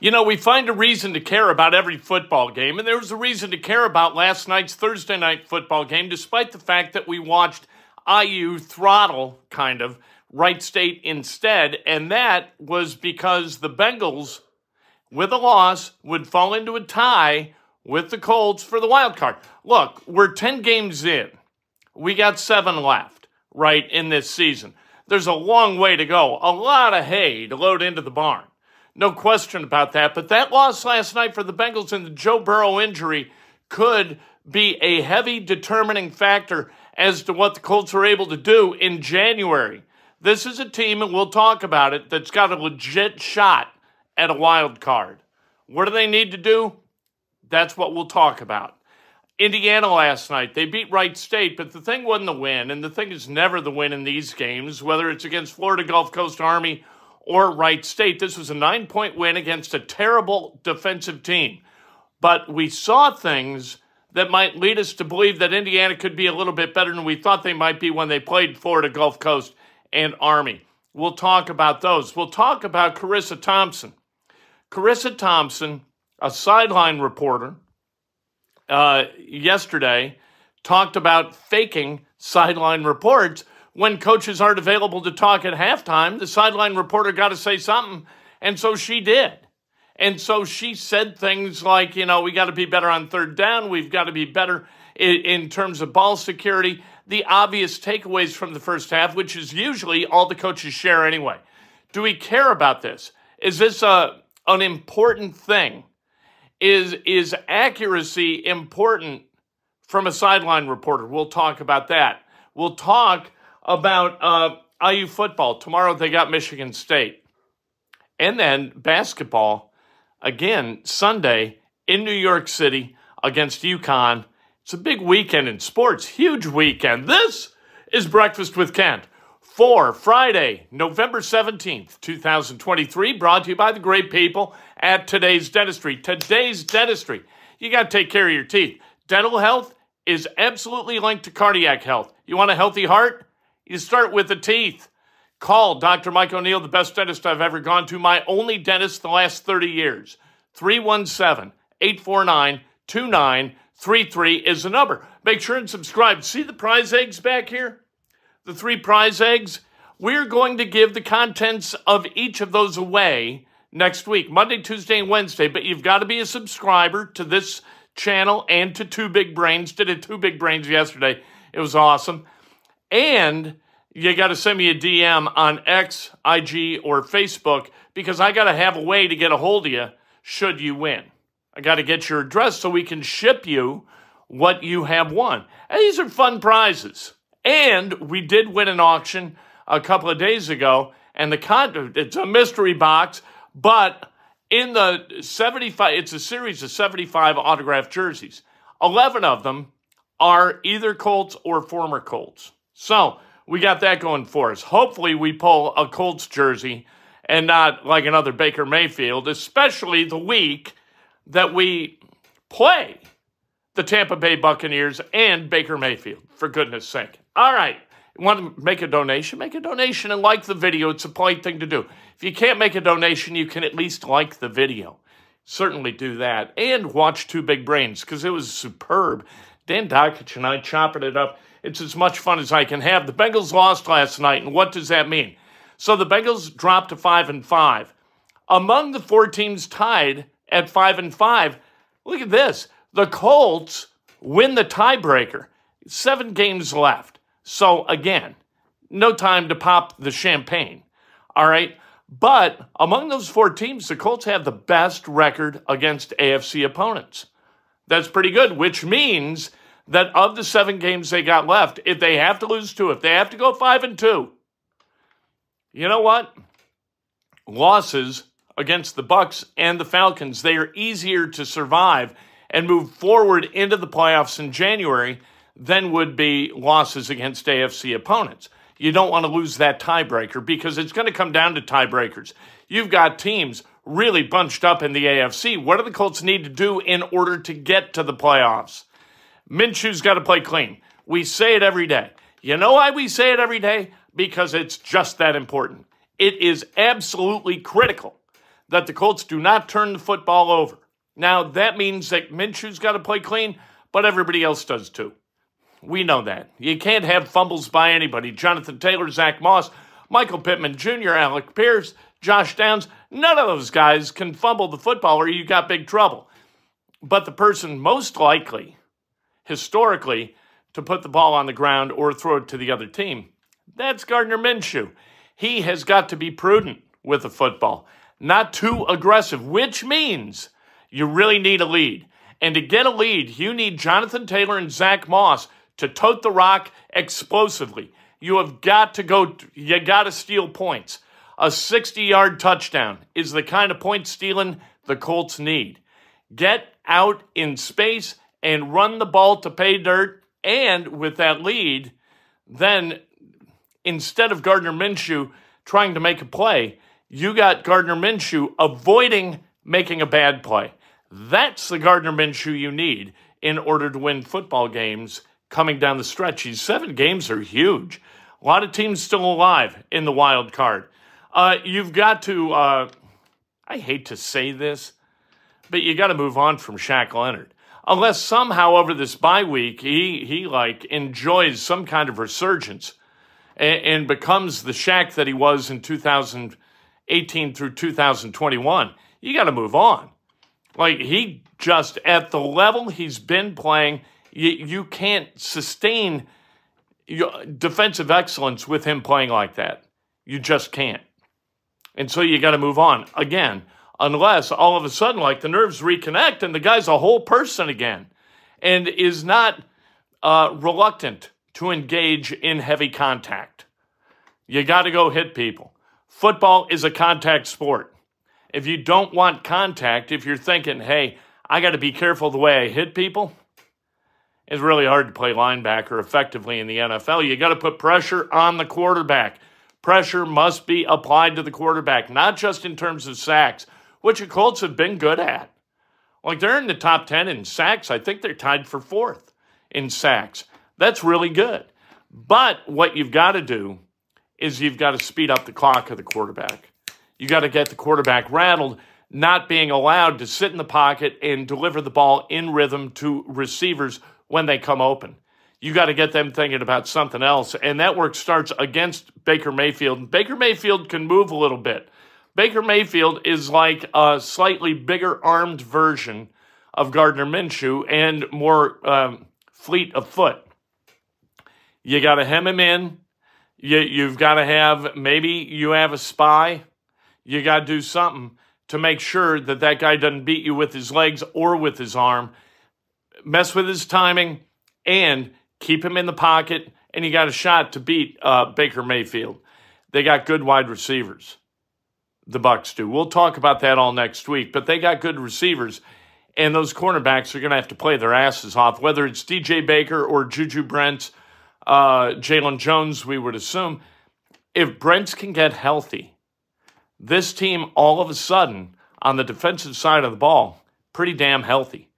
You know, we find a reason to care about every football game, and there was a reason to care about last night's Thursday night football game, despite the fact that we watched IU throttle, kind of, Wright State instead, and that was because the Bengals, with a loss, would fall into a tie with the Colts for the wild card. Look, we're 10 games in. We got seven left, right, in this season. There's a long way to go, a lot of hay to load into the barn. No question about that. But that loss last night for the Bengals and the Joe Burrow injury could be a heavy determining factor as to what the Colts are able to do in January. This is a team, and we'll talk about it, that's got a legit shot at a wild card. What do they need to do? That's what we'll talk about. Indiana last night, they beat Wright State, but the thing wasn't the win, and the thing is never the win in these games, whether it's against Florida Gulf Coast Army or Wright State. This was a nine point win against a terrible defensive team. But we saw things that might lead us to believe that Indiana could be a little bit better than we thought they might be when they played Florida Gulf Coast and Army. We'll talk about those. We'll talk about Charissa Thompson. Charissa Thompson, a sideline reporter, uh, yesterday talked about faking sideline reports when coaches aren't available to talk at halftime, the sideline reporter got to say something. And so she did. And so she said things like, you know, we got to be better on third down. We've got to be better in, in, terms of ball security. The obvious takeaways from the first half, which is usually all the coaches share anyway. Do we care about this? Is this a, an important thing? Is, is accuracy important from a sideline reporter? We'll talk about that. We'll talk about uh, IU football. Tomorrow they got Michigan State. And then basketball, again, Sunday in New York City against UConn. It's a big weekend in sports, huge weekend. This is Breakfast with Kent for Friday, November 17th, 2023, brought to you by the great people at Today's Dentistry. Today's Dentistry. You got to take care of your teeth. Dental health is absolutely linked to cardiac health. You want a healthy heart? You start with the teeth. Call Dr. Mike O'Neill, the best dentist I've ever gone to, my only dentist the last 30 years. 317 849 2933 is the number. Make sure and subscribe. See the prize eggs back here? The three prize eggs? We're going to give the contents of each of those away next week, Monday, Tuesday, and Wednesday. But you've got to be a subscriber to this channel and to Two Big Brains. Did it Two Big Brains yesterday. It was awesome. And you got to send me a DM on X, IG, or Facebook because I got to have a way to get a hold of you should you win. I got to get your address so we can ship you what you have won. And these are fun prizes. And we did win an auction a couple of days ago, and the con- it's a mystery box, but in the 75, it's a series of 75 autographed jerseys. 11 of them are either Colts or former Colts. So we got that going for us. Hopefully, we pull a Colts jersey and not like another Baker Mayfield, especially the week that we play the Tampa Bay Buccaneers and Baker Mayfield, for goodness sake. All right. Want to make a donation? Make a donation and like the video. It's a polite thing to do. If you can't make a donation, you can at least like the video. Certainly do that. And watch Two Big Brains because it was superb. Dan Dakich and I chopping it up it's as much fun as I can have. The Bengals lost last night, and what does that mean? So the Bengals dropped to five and five. Among the four teams tied at five and five, look at this. The Colts win the tiebreaker. Seven games left. So again, no time to pop the champagne. All right. But among those four teams, the Colts have the best record against AFC opponents. That's pretty good, which means that of the seven games they got left, if they have to lose two, if they have to go five and two, you know what? Losses against the Bucks and the Falcons, they are easier to survive and move forward into the playoffs in January than would be losses against AFC opponents. You don't want to lose that tiebreaker because it's going to come down to tiebreakers. You've got teams really bunched up in the AFC. What do the Colts need to do in order to get to the playoffs? Minshew's got to play clean. We say it every day. You know why we say it every day? Because it's just that important. It is absolutely critical that the Colts do not turn the football over. Now, that means that Minshew's got to play clean, but everybody else does too. We know that. You can't have fumbles by anybody. Jonathan Taylor, Zach Moss, Michael Pittman Jr., Alec Pierce, Josh Downs, none of those guys can fumble the football or you got big trouble. But the person most likely, historically, to put the ball on the ground or throw it to the other team, that's Gardner Minshew. He has got to be prudent with the football, not too aggressive, which means you really need a lead. And to get a lead, you need Jonathan Taylor and Zach Moss to tote the rock explosively. You have got to go, you got to steal points. A 60 yard touchdown is the kind of point stealing the Colts need. Get out in space and run the ball to pay dirt. And with that lead, then instead of Gardner Minshew trying to make a play, you got Gardner Minshew avoiding making a bad play. That's the Gardner Minshew you need in order to win football games coming down the stretch. These seven games are huge. A lot of teams still alive in the wild card. Uh, you've got to, uh, I hate to say this, but you got to move on from Shaq Leonard. Unless somehow over this bye week he he like enjoys some kind of resurgence and, and becomes the Shaq that he was in 2018 through 2021. You got to move on. Like he just at the level he's been playing, you, you can't sustain defensive excellence with him playing like that. You just can't. And so you got to move on again, unless all of a sudden, like the nerves reconnect and the guy's a whole person again and is not uh, reluctant to engage in heavy contact. You got to go hit people. Football is a contact sport. If you don't want contact, if you're thinking, hey, I got to be careful the way I hit people, it's really hard to play linebacker effectively in the NFL. You got to put pressure on the quarterback. Pressure must be applied to the quarterback, not just in terms of sacks, which the Colts have been good at. Like they're in the top 10 in sacks. I think they're tied for fourth in sacks. That's really good. But what you've got to do is you've got to speed up the clock of the quarterback. You got to get the quarterback rattled, not being allowed to sit in the pocket and deliver the ball in rhythm to receivers when they come open you got to get them thinking about something else. And that work starts against Baker Mayfield. Baker Mayfield can move a little bit. Baker Mayfield is like a slightly bigger armed version of Gardner Minshew and more um, fleet of foot. You got to hem him in. You, you've got to have maybe you have a spy. You got to do something to make sure that that guy doesn't beat you with his legs or with his arm. Mess with his timing and keep him in the pocket, and you got a shot to beat uh, Baker Mayfield. They got good wide receivers. The Bucks do. We'll talk about that all next week, but they got good receivers, and those cornerbacks are going to have to play their asses off. Whether it's DJ Baker or Juju Brents, uh, Jaylon Jones, we would assume. If Brents can get healthy, this team all of a sudden on the defensive side of the ball, pretty damn healthy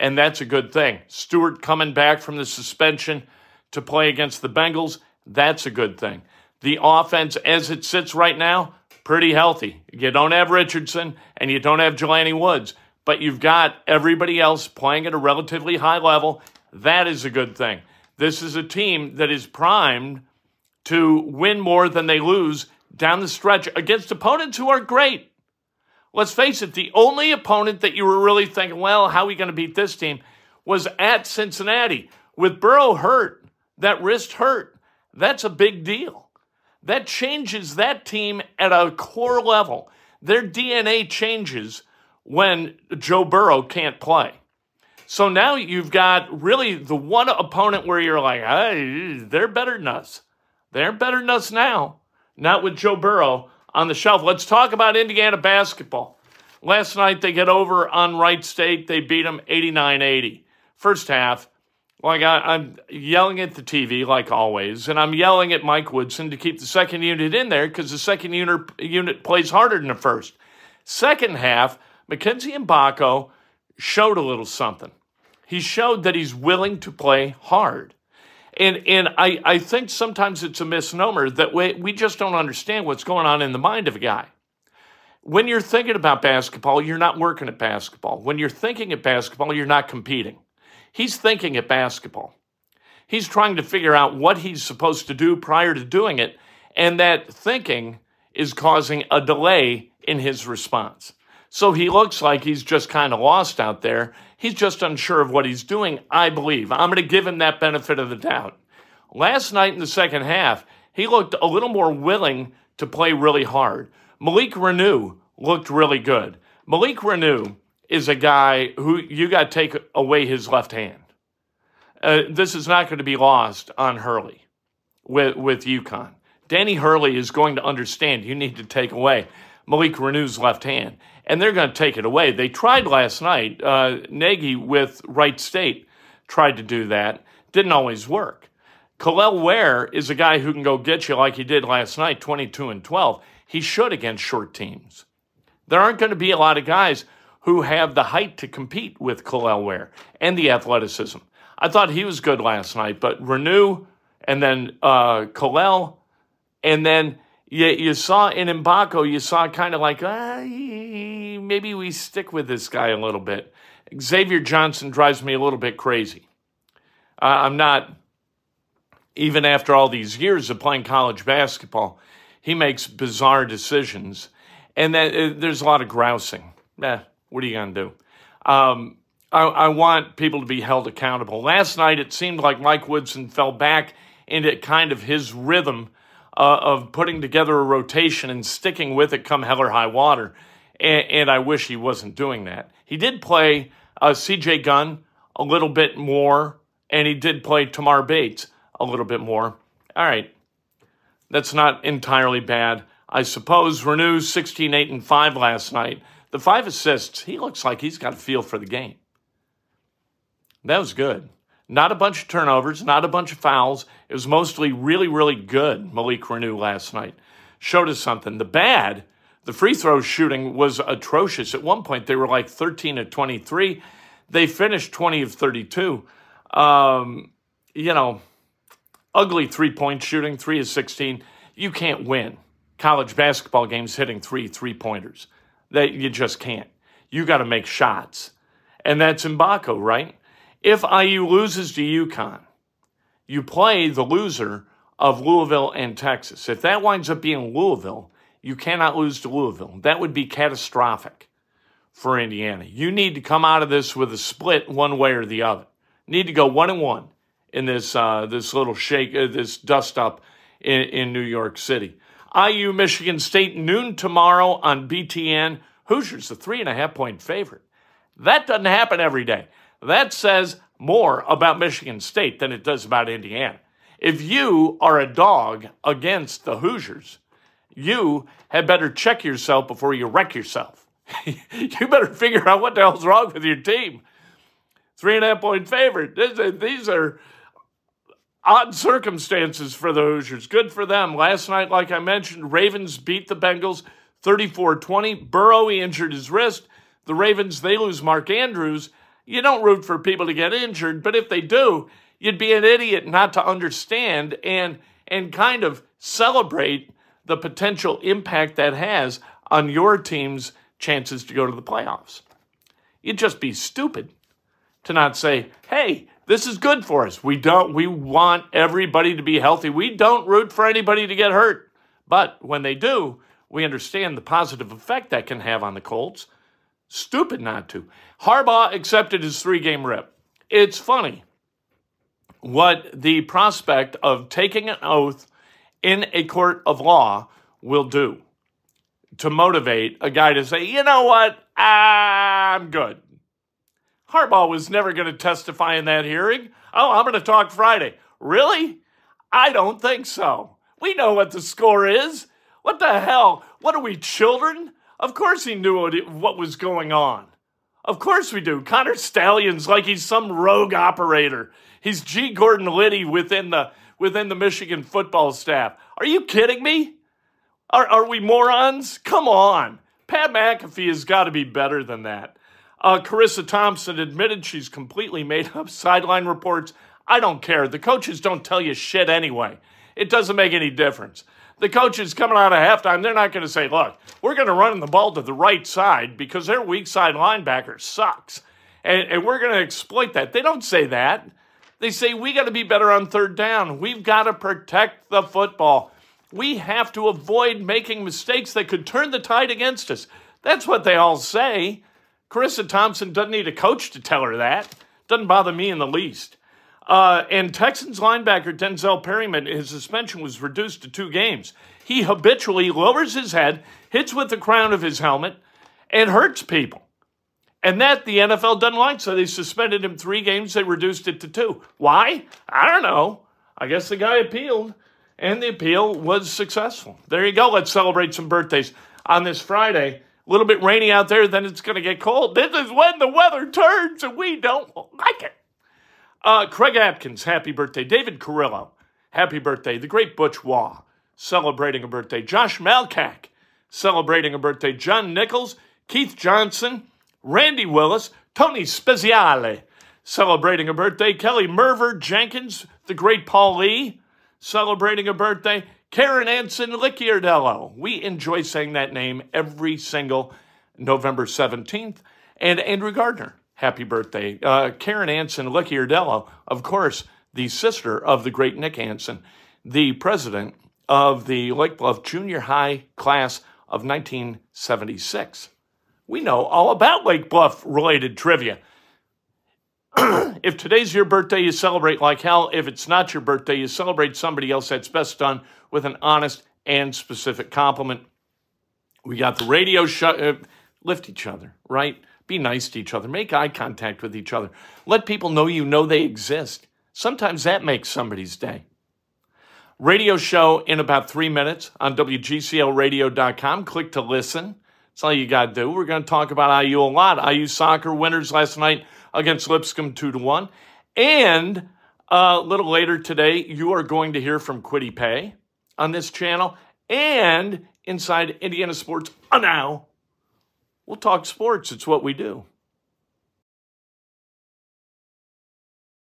and that's a good thing. Stewart coming back from the suspension to play against the Bengals, that's a good thing. The offense, as it sits right now, pretty healthy. You don't have Richardson and you don't have Jelani Woods, but you've got everybody else playing at a relatively high level. That is a good thing. This is a team that is primed to win more than they lose down the stretch against opponents who are great let's face it, the only opponent that you were really thinking, well, how are we going to beat this team was at Cincinnati. With Burrow hurt, that wrist hurt, that's a big deal. That changes that team at a core level. Their DNA changes when Joe Burrow can't play. So now you've got really the one opponent where you're like, hey, they're better than us. They're better than us now. Not with Joe Burrow on the shelf. Let's talk about Indiana basketball. Last night they get over on Wright State. They beat them 89 80. First half, like I, am yelling at the TV like always, and I'm yelling at Mike Woodson to keep the second unit in there because the second unit, unit plays harder than the first. Second half, Mackenzie Mgbako showed a little something. He showed that he's willing to play hard. And and I, I think sometimes it's a misnomer that we, we just don't understand what's going on in the mind of a guy. when you're thinking about basketball, you're not working at basketball. When you're thinking at basketball, you're not competing. He's thinking at basketball. He's trying to figure out what he's supposed to do prior to doing it, and that thinking is causing a delay in his response. So he looks like he's just kind of lost out there. He's just unsure of what he's doing, I believe. I'm going to give him that benefit of the doubt. Last night in the second half, he looked a little more willing to play really hard. Malik Reneau looked really good. Malik Reneau is a guy who you got to take away his left hand. Uh, this is not going to be lost on Hurley with, with UConn. Danny Hurley is going to understand you need to take away Malik Reneau's left hand, and they're going to take it away. They tried last night. Uh, Nagy with Wright State tried to do that. Didn't always work. Kel'el Ware is a guy who can go get you like he did last night, 22 and 12. He should against short teams. There aren't going to be a lot of guys who have the height to compete with Kel'el Ware and the athleticism. I thought he was good last night, but Reneau and then uh, and then you, you saw in Mgbako, you saw kind of like, ah, maybe we stick with this guy a little bit. Xavier Johnson drives me a little bit crazy. Uh, I'm not, even after all these years of playing college basketball, he makes bizarre decisions. And uh, there's a lot of grousing. Eh, what are you going to do? Um, I, I want people to be held accountable. Last night, it seemed like Mike Woodson fell back into kind of his rhythm uh, of putting together a rotation and sticking with it come hell or high water. And, and I wish he wasn't doing that. He did play uh, CJ Gunn a little bit more, and he did play Tamar Bates a little bit more. All right. That's not entirely bad. I suppose Reneau 16, 8, and 5 last night. The five assists, he looks like he's got a feel for the game. That was good. Not a bunch of turnovers, not a bunch of fouls. It was mostly really, really good, Malik Reneau last night. Showed us something. The bad, the free throw shooting was atrocious. At one point, they were like 13 of 23. They finished 20 of 32. Um, you know, ugly three point shooting, 3 of 16. You can't win college basketball games hitting three three pointers. That you just can't. You got to make shots. And that's Mgbako, right? If IU loses to UConn, you play the loser of Louisville and Texas. If that winds up being Louisville, you cannot lose to Louisville. That would be catastrophic for Indiana. You need to come out of this with a split one way or the other. Need to go one and one in this uh, this little shake, uh, this dust up in, in New York City. IU Michigan State noon tomorrow on BTN. Hoosiers a three and a half point favorite. That doesn't happen every day. That says more about Michigan State than it does about Indiana. If you are a dog against the Hoosiers, you had better check yourself before you wreck yourself. you better figure out what the hell's wrong with your team. Three and a half point favorite. These are odd circumstances for the Hoosiers. Good for them. Last night, like I mentioned, Ravens beat the Bengals 34 20. Burrow, he injured his wrist. The Ravens, they lose Mark Andrews. You don't root for people to get injured, but if they do, you'd be an idiot not to understand and and kind of celebrate the potential impact that has on your team's chances to go to the playoffs. You'd just be stupid to not say, "Hey, this is good for us. We don't we want everybody to be healthy. We don't root for anybody to get hurt." But when they do, we understand the positive effect that can have on the Colts. Stupid not to. Harbaugh accepted his three game rip. It's funny what the prospect of taking an oath in a court of law will do to motivate a guy to say, you know what, I'm good. Harbaugh was never going to testify in that hearing. Oh, I'm going to talk Friday. Really? I don't think so. We know what the score is. What the hell? What are we, children? Of course he knew what, what was going on. Of course we do. Connor Stalions like he's some rogue operator. He's G. Gordon Liddy within the within the Michigan football staff. Are you kidding me? Are, are we morons? Come on. Pat McAfee has got to be better than that. Uh, Charissa Thompson admitted she's completely made up sideline reports. I don't care. The coaches don't tell you shit anyway. It doesn't make any difference. The coaches coming out of halftime, they're not going to say, look, we're going to run the ball to the right side because their weak side linebacker sucks. And, and we're going to exploit that. They don't say that. They say, we got to be better on third down. We've got to protect the football. We have to avoid making mistakes that could turn the tide against us. That's what they all say. Charissa Thompson doesn't need a coach to tell her that. Doesn't bother me in the least. Uh, and Texans linebacker Denzel Perryman, his suspension was reduced to two games. He habitually lowers his head, hits with the crown of his helmet, and hurts people. And that the NFL doesn't like, so they suspended him three games. They reduced it to two. Why? I don't know. I guess the guy appealed, and the appeal was successful. There you go. Let's celebrate some birthdays on this Friday. A little bit rainy out there, then it's going to get cold. This is when the weather turns, and we don't like it. Uh, Craig Atkins, happy birthday. David Carrillo, happy birthday. The great Butch Waugh, celebrating a birthday. Josh Malkak, celebrating a birthday. John Nichols, Keith Johnson, Randy Willis, Tony Speziale, celebrating a birthday. Kelly Merver Jenkins, the great Paul Lee, celebrating a birthday. Karen Anson Licciardello. We enjoy saying that name every single November 17th. And Andrew Gardner, happy birthday. Uh, Karen Anson Licciardello, of course, the sister of the great Nick Anson, the president of the Lake Bluff Junior High class of 1976. We know all about Lake Bluff related trivia. if today's your birthday, you celebrate like hell. If it's not your birthday, you celebrate somebody else. That's best done with an honest and specific compliment. We got the radio show. Uh, lift each other, right? Be nice to each other. Make eye contact with each other. Let people know you know they exist. Sometimes that makes somebody's day. Radio show in about three minutes on WGCLradio.com. Click to listen. That's all you got to do. We're going to talk about IU a lot. IU soccer winners last night against Lipscomb 2 to 1. And uh, a little later today, you are going to hear from Quiddy Pay on this channel and inside Indiana Sports now. We'll talk sports. It's what we do.